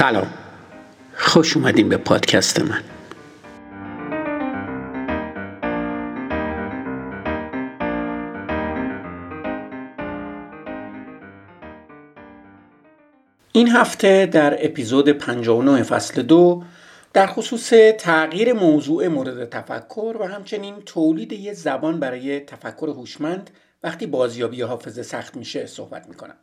سلام خوش اومدین به پادکست من این هفته در اپیزود 59 فصل دو در خصوص تغییر موضوع مورد تفکر و همچنین تولید یه زبان برای تفکر هوشمند وقتی بازیابی حافظه سخت میشه صحبت می‌کنم.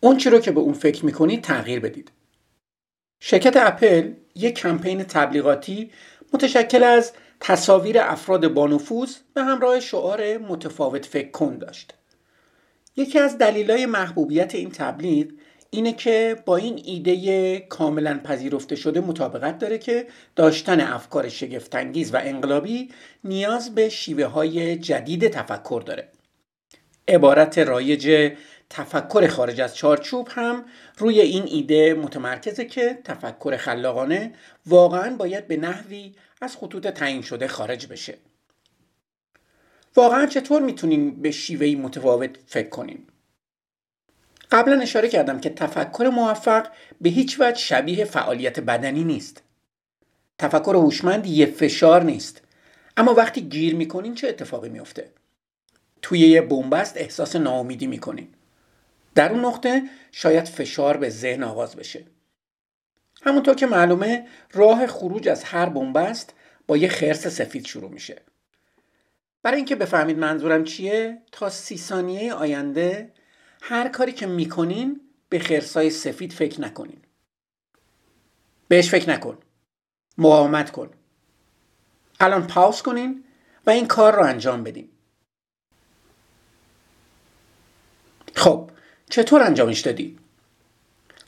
اون چی رو که به اون فکر می‌کنید تغییر بدید. شرکت اپل یک کمپین تبلیغاتی متشکل از تصاویر افراد بانفوذ به همراه شعار متفاوت فکر کن داشت. یکی از دلایل محبوبیت این تبلیغ اینه که با این ایده کاملا پذیرفته شده مطابقت داره که داشتن افکار شگفتانگیز و انقلابی نیاز به شیوه های جدید تفکر داره. عبارت رایج تفکر خارج از چارچوب هم روی این ایده متمرکزه که تفکر خلاقانه واقعا باید به نحوی از خطوط تعیین شده خارج بشه. واقعا چطور می‌تونیم به شیوهی متفاوت فکر کنیم؟ قبلا اشاره کردم که تفکر موفق به هیچ وجه شبیه فعالیت بدنی نیست. تفکر هوشمند یه فشار نیست. اما وقتی گیر می‌کنین چه اتفاقی میفته؟ توی یه بنبست احساس ناامیدی می‌کنین. در اون نقطه شاید فشار به ذهن آغاز بشه. همونطور که معلومه راه خروج از هر بنبست با یه خرس سفید شروع میشه. برای اینکه بفهمید منظورم چیه تا سی ثانیه آینده هر کاری که می‌کنین به خرسای سفید فکر نکنین بهش فکر نکن مقاومت کن الان پاوز کنین و این کار رو انجام بدین خب چطور انجامش دادی؟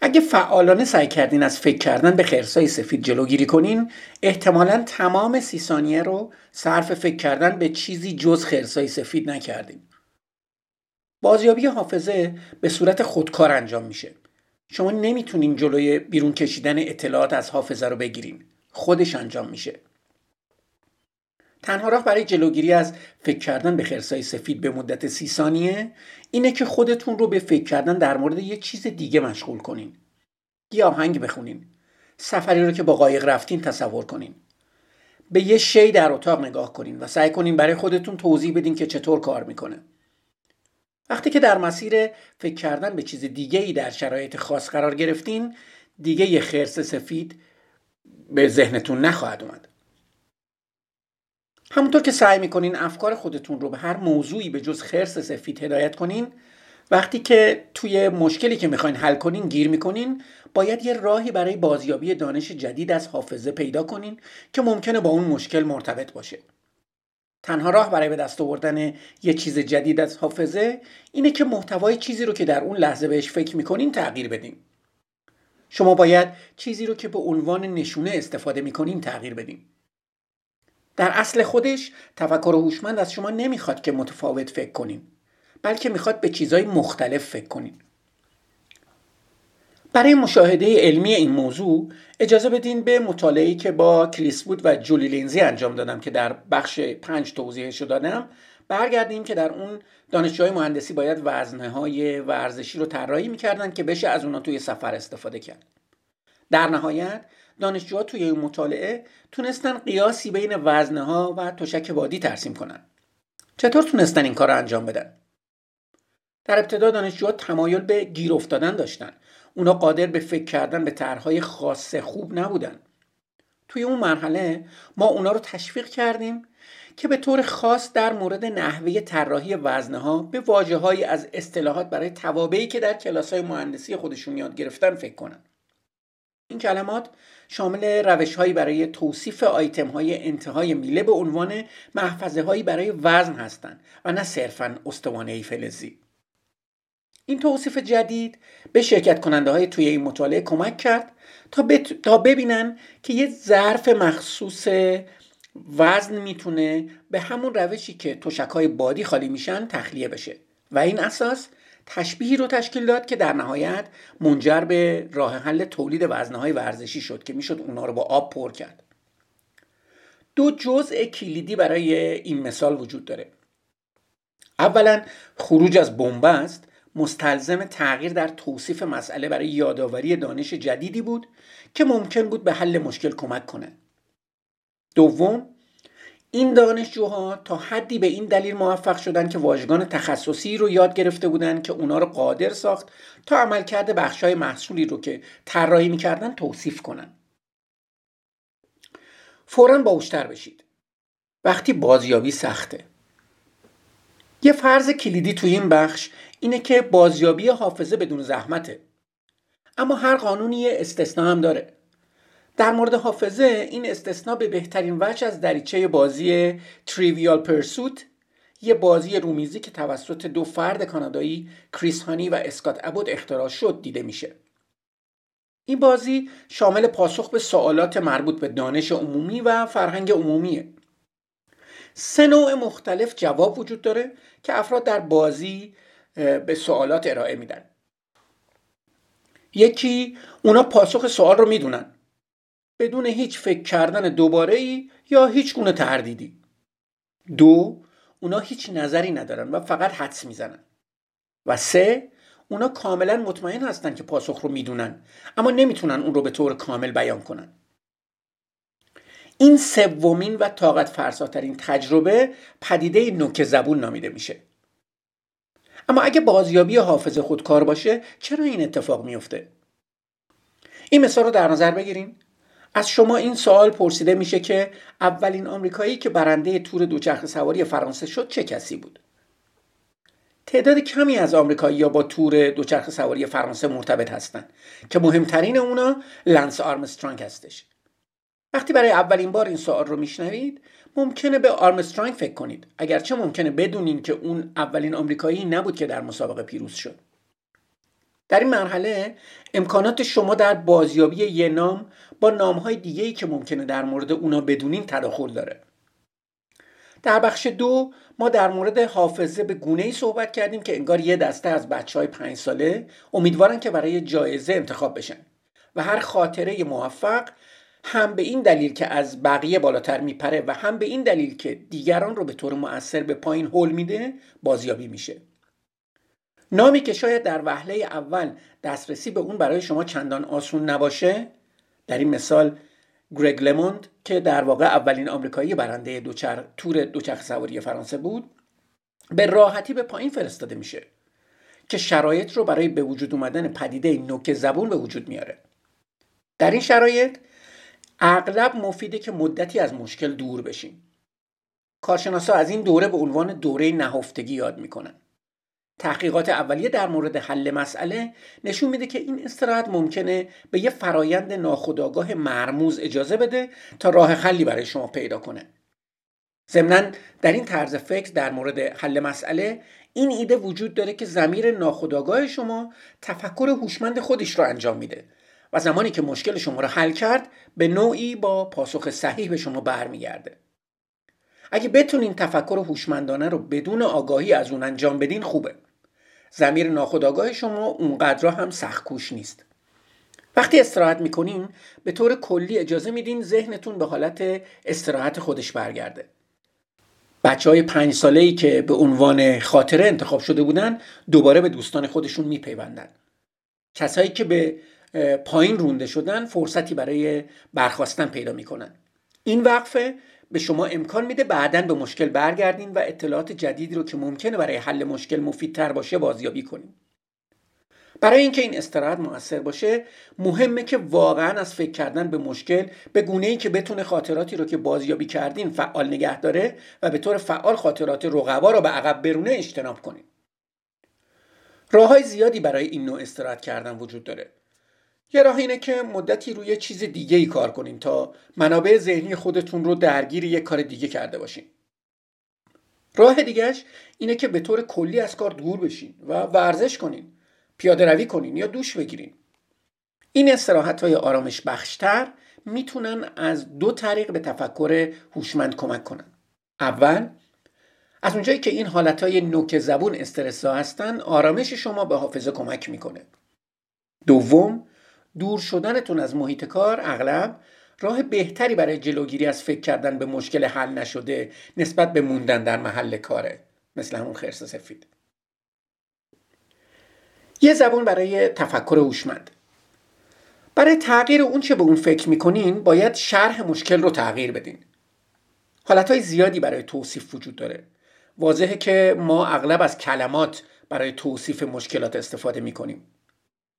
اگه فعالانه سعی کردین از فکر کردن به خرسای سفید جلوگیری کنین احتمالا تمام سی ثانیه رو صرف فکر کردن به چیزی جز خرسای سفید نکردین. بازیابی حافظه به صورت خودکار انجام میشه. شما نمی‌تونین جلوی بیرون کشیدن اطلاعات از حافظه رو بگیرین. خودش انجام میشه. تنها راه برای جلوگیری از فکر کردن به خرسای سفید به مدت سی ثانیه اینه که خودتون رو به فکر کردن در مورد یه چیز دیگه مشغول کنین. یه آهنگ بخونین. سفری رو که با قایق رفتین تصور کنین. به یه شی در اتاق نگاه کنین و سعی کنین برای خودتون توضیح بدین که چطور کار می‌کنه. وقتی که در مسیر فکر کردن به چیز دیگه ای در شرایط خاص قرار گرفتین دیگه یه خرس سفید به ذهنتون نخواهد اومد. همونطور که سعی می‌کنین افکار خودتون رو به هر موضوعی به جز خرس سفید هدایت کنین وقتی که توی مشکلی که می‌خواین حل کنین گیر می‌کنین باید یه راهی برای بازیابی دانش جدید از حافظه پیدا کنین که ممکنه با اون مشکل مرتبط باشه. تنها راه برای به دست آوردن یه چیز جدید از حافظه اینه که محتوای چیزی رو که در اون لحظه بهش فکر می‌کنین تغییر بدین. شما باید چیزی رو که به عنوان نشونه استفاده می‌کنین تغییر بدین. در اصل خودش تفکر هوشمند از شما نمی‌خواد که متفاوت فکر کنین بلکه می‌خواد به چیزهای مختلف فکر کنین برای مشاهده علمی این موضوع اجازه بدین به مطالعه‌ای که با کریس بود و جولی لینزی انجام دادم که در بخش پنج توضیحش دادم برگردیم که در اون دانشجوهای مهندسی باید وزنه های ورزشی رو طراحی می‌کردن که بشه از اونا توی سفر استفاده کرد. در نهایت دانشجوها توی این مطالعه تونستن قیاسی بین وزنه ها و تشک بادی ترسیم کنن. چطور تونستن این کار رو انجام بدن؟ در ابتدا دانشجوها تمایل به گیر افتادن داشتن. اونا قادر به فکر کردن به طرحهای خاص خوب نبودن. توی اون مرحله ما اونا رو تشویق کردیم که به طور خاص در مورد نحوه طراحی وزنه ها به واجه از اصطلاحات برای توابعی که در کلاس های مهندسی خودشون یاد گرفتن فکر کنن. این کلمات شامل روش هایی برای توصیف آیتم های انتهای میله به عنوان محفظه هایی برای وزن هستند و نه صرفا استوانه فلزی این توصیف جدید به شرکت کننده های توی این مطالعه کمک کرد تا, تا ببینن که یه ظرف مخصوص وزن می‌تونه به همون روشی که تشک های بادی خالی میشن تخلیه بشه. و این اساس تشبیهی رو تشکیل داد که در نهایت منجر به راه حل تولید وزنه های ورزشی شد که می‌شد اونا رو با آب پر کرد. دو جزء کلیدی برای این مثال وجود داره. اولا خروج از بنبست مستلزم تغییر در توصیف مسئله برای یادآوری دانش جدیدی بود که ممکن بود به حل مشکل کمک کنه. دوم این دانشجوها تا حدی به این دلیل موفق شدن که واژگان تخصصی رو یاد گرفته بودن که اونا رو قادر ساخت تا عملکرد بخشای محصولی رو که طراحی می‌کردن توصیف کنن. فورا باوشتر بشید. وقتی بازیابی سخته. یه فرض کلیدی توی این بخش اینه که بازیابی حافظه بدون زحمته. اما هر قانونی استثنا هم داره. در مورد حافظه این استثنا به بهترین وجه از دریچه بازی Trivial Pursuit یه بازی رومیزی که توسط دو فرد کانادایی کریس هانی و اسکات ابوت اختراع شد دیده میشه. این بازی شامل پاسخ به سوالات مربوط به دانش عمومی و فرهنگ عمومیه. سه نوع مختلف جواب وجود داره که افراد در بازی به سوالات ارائه میدن. یکی اونا پاسخ سوال رو می‌دونن بدون هیچ فکر کردن دوباره ای یا هیچ گونه تردیدی. دو اونا هیچ نظری ندارن و فقط حدس می‌زنن. و سه اونا کاملا مطمئن هستن که پاسخ رو می‌دونن اما نمی‌تونن اون رو به طور کامل بیان کنن. این سومین و طاقت فرساترین تجربه پدیده نوک زبون نامیده میشه. اما اگه بازیابی حافظ خودکار باشه چرا این اتفاق میفته این مثال رو در نظر بگیرین. از شما این سوال پرسیده میشه که اولین آمریکایی که برنده تور دوچرخه سواری فرانسه شد چه کسی بود؟ تعداد کمی از آمریکایی با تور دوچرخه سواری فرانسه مرتبط هستند که مهمترین اونا لنس آرمسترانگ هستش. وقتی برای اولین بار این سوال رو میشنوید ممکنه به آرمسترانگ فکر کنید. اگرچه ممکنه بدونین که اون اولین آمریکایی نبود که در مسابقه پیروز شد. در این مرحله امکانات شما در بازیابی یه نام با نامهای ای که ممکنه در مورد اونا بدونین تداخل داره. در بخش دو ما در مورد حافظه به گونه ای صحبت کردیم که انگار یه دسته از بچه های پنج ساله امیدوارن که برای جایزه انتخاب بشن. و هر خاطره موفق هم به این دلیل که از بقیه بالاتر میپره و هم به این دلیل که دیگران رو به طور مؤثر به پایین هول میده بازیابی میشه. نامی که شاید در وهله اول دسترسی به اون برای شما چندان آسون نباشه در این مثال گرگ لموند که در واقع اولین آمریکایی برنده دوچر... تور دوچرخه سواری فرانسه بود به راحتی به پایین فرستاده میشه که شرایط رو برای به وجود اومدن پدیده نوک زبون به وجود میاره. در این شرایط اغلب مفیده که مدتی از مشکل دور بشیم. کارشناسا از این دوره به عنوان دوره نهفتگی یاد می‌کنن. تحقیقات اولیه در مورد حل مسئله نشون میده که این استراحت ممکنه به یه فرایند ناخودآگاه مرموز اجازه بده تا راه حلی برای شما پیدا کنه. ضمنا در این طرز فکر در مورد حل مسئله این ایده وجود داره که زمیر ناخودآگاه شما تفکر هوشمند خودش رو انجام میده و زمانی که مشکل شما رو حل کرد به نوعی با پاسخ صحیح به شما برمیگرده. اگه بتونین تفکر هوشمندانه رو بدون آگاهی از اون انجام بدین خوبه. زمیر ناخودآگاه شما اونقدر هم سختکوش نیست. وقتی استراحت می‌کنین به طور کلی اجازه میدین ذهنتون به حالت استراحت خودش برگرده. بچه های پنج ساله ای که به عنوان خاطره انتخاب شده بودن دوباره به دوستان خودشون میپیوندن. کسایی که به پایین رونده شدن فرصتی برای برخواستن پیدا می‌کنن. این وقفه به شما امکان میده بعدا به مشکل برگردین و اطلاعات جدیدی رو که ممکنه برای حل مشکل مفیدتر باشه بازیابی کنین برای اینکه این استراحت موثر باشه مهمه که واقعا از فکر کردن به مشکل به گونه ای که بتونه خاطراتی رو که بازیابی کردین فعال نگه داره و به طور فعال خاطرات رقبا رو به عقب برونه اجتناب کنین راه های زیادی برای این نوع استراحت کردن وجود داره. یه راه اینه که مدتی روی چیز دیگه ای کار کنین تا منابع ذهنی خودتون رو درگیر یک کار دیگه کرده باشین. راه دیگهش اینه که به طور کلی از کار دور بشین و ورزش کنین پیاده روی کنین یا دوش بگیرین. این استراحت های آرامش بخشتر می‌تونن از دو طریق به تفکر هوشمند کمک کنن. اول از اونجایی که این حالت های نوک زبون استرسا هستن آرامش شما به حافظه کمک می‌کنه. دوم دور شدنتون از محیط کار اغلب راه بهتری برای جلوگیری از فکر کردن به مشکل حل نشده نسبت به موندن در محل کاره مثل همون خرس سفید. یه زبون برای تفکر هوشمند. برای تغییر اون چه به اون فکر می‌کنین باید شرح مشکل رو تغییر بدین. حالتهای زیادی برای توصیف وجود داره. واضحه که ما اغلب از کلمات برای توصیف مشکلات استفاده می‌کنیم.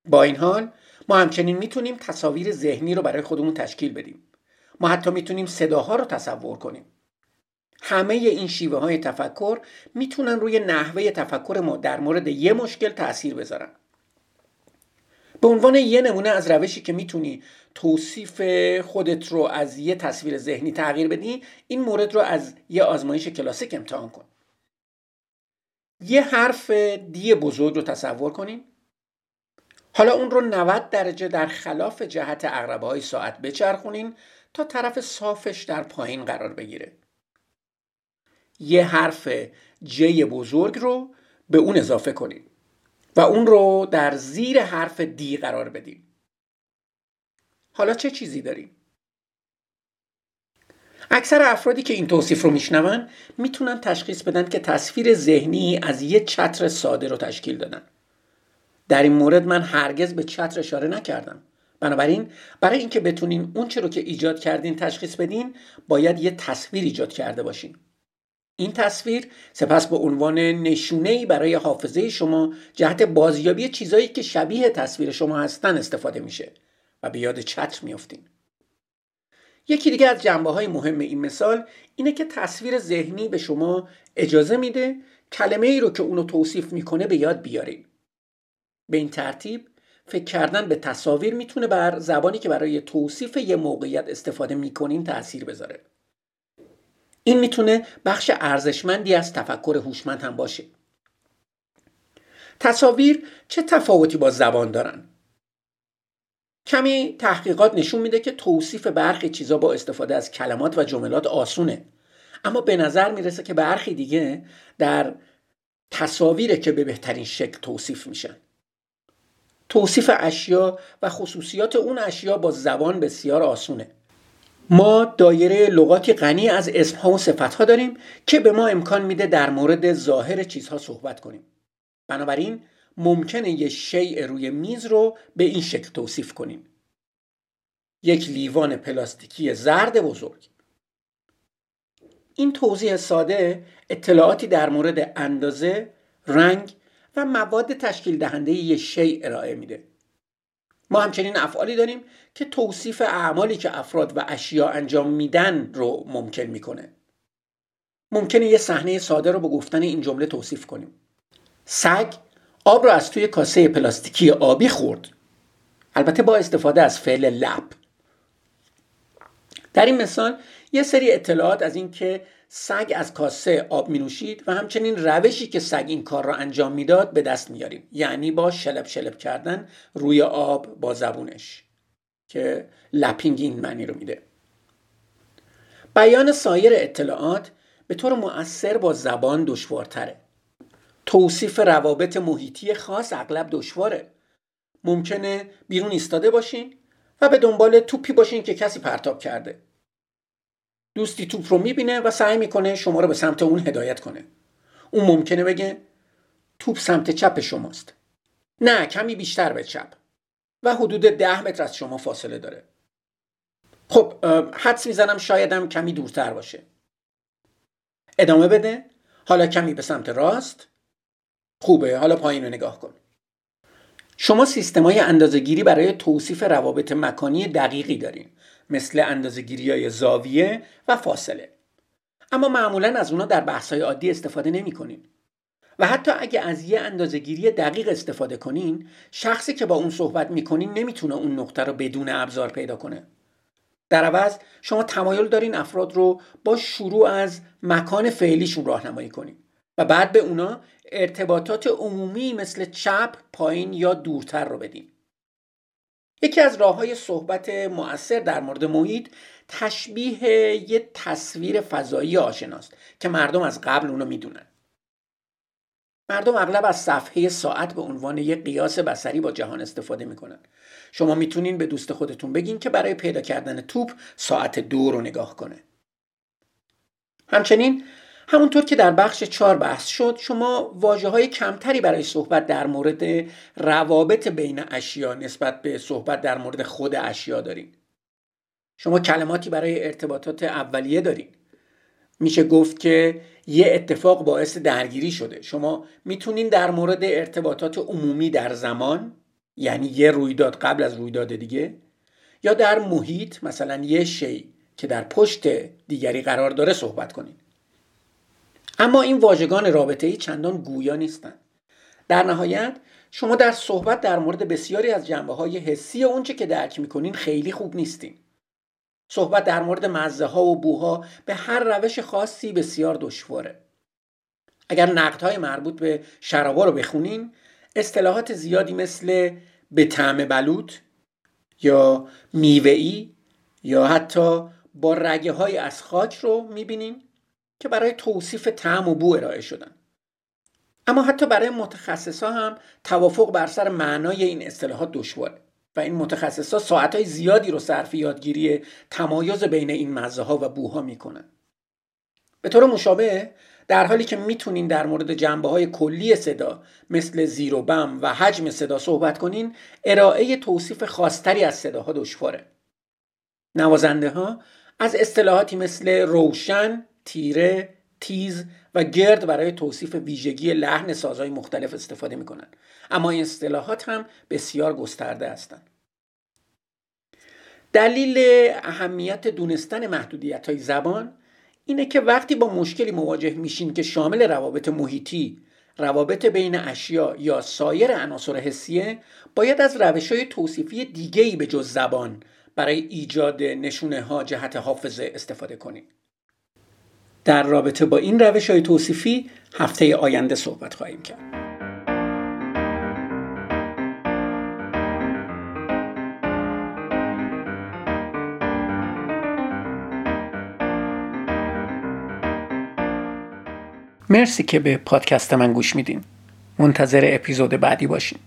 با این حال ما همچنین می‌تونیم تصاویر ذهنی رو برای خودمون تشکیل بدیم. ما حتی می‌تونیم صداها رو تصور کنیم. همه این شیوه های تفکر می‌تونن روی نحوه تفکر ما در مورد یه مشکل تاثیر بذارن. به عنوان یه نمونه از روشی که می‌تونی توصیف خودت رو از یه تصویر ذهنی تغییر بدی این مورد رو از یه آزمایش کلاسیک امتحان کن. یه حرف دی بزرگ رو تصور کنین حالا اون رو 90 درجه در خلاف جهت اقربه های ساعت بچرخونین تا طرف صافش در پایین قرار بگیره. یه حرف جی بزرگ رو به اون اضافه کنین و اون رو در زیر حرف دی قرار بدیم حالا چه چیزی داریم؟ اکثر افرادی که این توصیف رو میشنون می‌تونن تشخیص بدن که تصویر ذهنی از یه چتر ساده رو تشکیل دادن. در این مورد من هرگز به چتر اشاره نکردم. بنابراین برای اینکه بتونین اون چه رو که ایجاد کردین تشخیص بدین باید یه تصویر ایجاد کرده باشین. این تصویر سپس به عنوان نشونه برای حافظه شما جهت بازیابی چیزایی که شبیه تصویر شما هستن استفاده میشه و به یاد چتر میافتین. یکی دیگه از جنبه های مهم این مثال اینه که تصویر ذهنی به شما اجازه میده کلمه ای رو که اونو توصیف می‌کنه به یاد بیارین. به این ترتیب فکر کردن به تصاویر می‌تونه بر زبانی که برای توصیف یه موقعیت استفاده می‌کنین تاثیر بذاره. این می‌تونه بخش ارزشمندی از تفکر هوشمند هم باشه. تصاویر چه تفاوتی با زبان دارن؟ کمی تحقیقات نشون میده که توصیف برخی چیزا با استفاده از کلمات و جملات آسونه. اما به نظر می‌رسه که برخی دیگه در تصاویره که به بهترین شکل توصیف میشن. توصیف اشیا و خصوصیات اون اشیا با زبان بسیار آسونه. ما دایره لغاتی غنی از اسمها و صفتها داریم که به ما امکان میده در مورد ظاهر چیزها صحبت کنیم. بنابراین ممکنه یه شیء روی میز رو به این شکل توصیف کنیم. یک لیوان پلاستیکی زرد بزرگ. این توضیح ساده اطلاعاتی در مورد اندازه، رنگ و مواد تشکیل دهنده یه شیء ارائه میده. ما همچنین افعالی داریم که توصیف اعمالی که افراد و اشیا انجام میدن رو ممکن می‌کنه. ممکنه یه صحنه ساده رو با گفتن این جمله توصیف کنیم. سگ آب رو از توی کاسه پلاستیکی آبی خورد. البته با استفاده از فعل لب. در این مثال یه سری اطلاعات از اینکه سگ از کاسه آب می نوشید و همچنین روشی که سگ این کار را انجام می‌داد به دست میاریم یعنی با شلب شلب کردن روی آب با زبونش که لپینگ این معنی رو میده. بیان سایر اطلاعات به طور مؤثر با زبان دشوارتره. توصیف روابط محیطی خاص اغلب دشواره. ممکنه بیرون ایستاده باشین و به دنبال توپی باشین که کسی پرتاب کرده. دوستی توپ رو می‌بینه و سعی می‌کنه شما رو به سمت اون هدایت کنه. اون ممکنه بگه توپ سمت چپ شماست. نه کمی بیشتر به چپ. و حدود ده متر از شما فاصله داره. خب حدس می‌زنم شایدم کمی دورتر باشه. ادامه بده. حالا کمی به سمت راست. خوبه. حالا پایین رو نگاه کن. شما سیستم های اندازگیری برای توصیف روابط مکانی دقیقی دارین مثل اندازگیری های زاویه و فاصله. اما معمولا از اونا در بحث عادی استفاده نمی کنین. و حتی اگه از یه اندازگیری دقیق استفاده کنین شخصی که با اون صحبت می‌کنین نمی‌تونه اون نقطه رو بدون ابزار پیدا کنه. در عوض شما تمایل دارین افراد رو با شروع از مکان فعلیشون راهنمایی کنین. و بعد به اونا ارتباطات عمومی مثل چپ، پایین یا دورتر رو بدین یکی از راه های صحبت مؤثر در مورد محیط تشبیه یه تصویر فضایی آشناست که مردم از قبل اونو می‌دونن. مردم اغلب از صفحه ساعت به عنوان یک قیاس بسری با جهان استفاده می‌کنن. شما می‌تونین به دوست خودتون بگین که برای پیدا کردن توپ ساعت دو رو نگاه کنه. همچنین همونطور که در بخش چهار بحث شد شما واجه های کمتری برای صحبت در مورد روابط بین اشیا نسبت به صحبت در مورد خود اشیا دارین. شما کلماتی برای ارتباطات اولیه دارین. میشه گفت که یه اتفاق باعث درگیری شده. شما می‌تونین در مورد ارتباطات عمومی در زمان یعنی یه رویداد قبل از رویداد دیگه یا در محیط مثلا یه شی که در پشت دیگری قرار داره صحبت کنین. اما این واژگان رابطه ای چندان گویا نیستند. در نهایت شما در صحبت در مورد بسیاری از جنبه های حسی اونچه که درک می‌کنین خیلی خوب نیستین. صحبت در مورد مزه ها و بوها به هر روش خاصی بسیار دشواره. اگر نقد های مربوط به شرابا رو بخونین اصطلاحات زیادی مثل به طعم بلوط یا میوه‌ای یا حتی با رگه های از خاک رو می‌بینیم که برای توصیف طعم و بو ارائه شدن. اما حتی برای متخصصا هم توافق بر سر معنای این اصطلاحات دشواره و این متخصصا ساعتهای زیادی رو صرف یادگیری تمایز بین این مزه ها و بوها می‌کنن. به طور مشابه در حالی که می‌تونین در مورد جنبه های کلی صدا مثل زیر و بم و حجم صدا صحبت کنین ارائه توصیف خاصتری از صداها دشواره. نوازنده ها از اصطلاحاتی مثل روشن، تیره، تیز و گرد برای توصیف ویژگی لحن سازهای مختلف استفاده می‌کنن اما این اصطلاحات هم بسیار گسترده هستند دلیل اهمیت دونستن محدودیت های زبان اینه که وقتی با مشکلی مواجه میشین که شامل روابط محیطی روابط بین اشیا یا سایر عناصر حسیه باید از روش های توصیفی دیگه به جز زبان برای ایجاد نشونه ها جهت حافظه استفاده کنید. در رابطه با این روش های توصیفی هفته آینده صحبت خواهیم کرد. مرسی که به پادکست من گوش میدین. منتظر اپیزود بعدی باشین.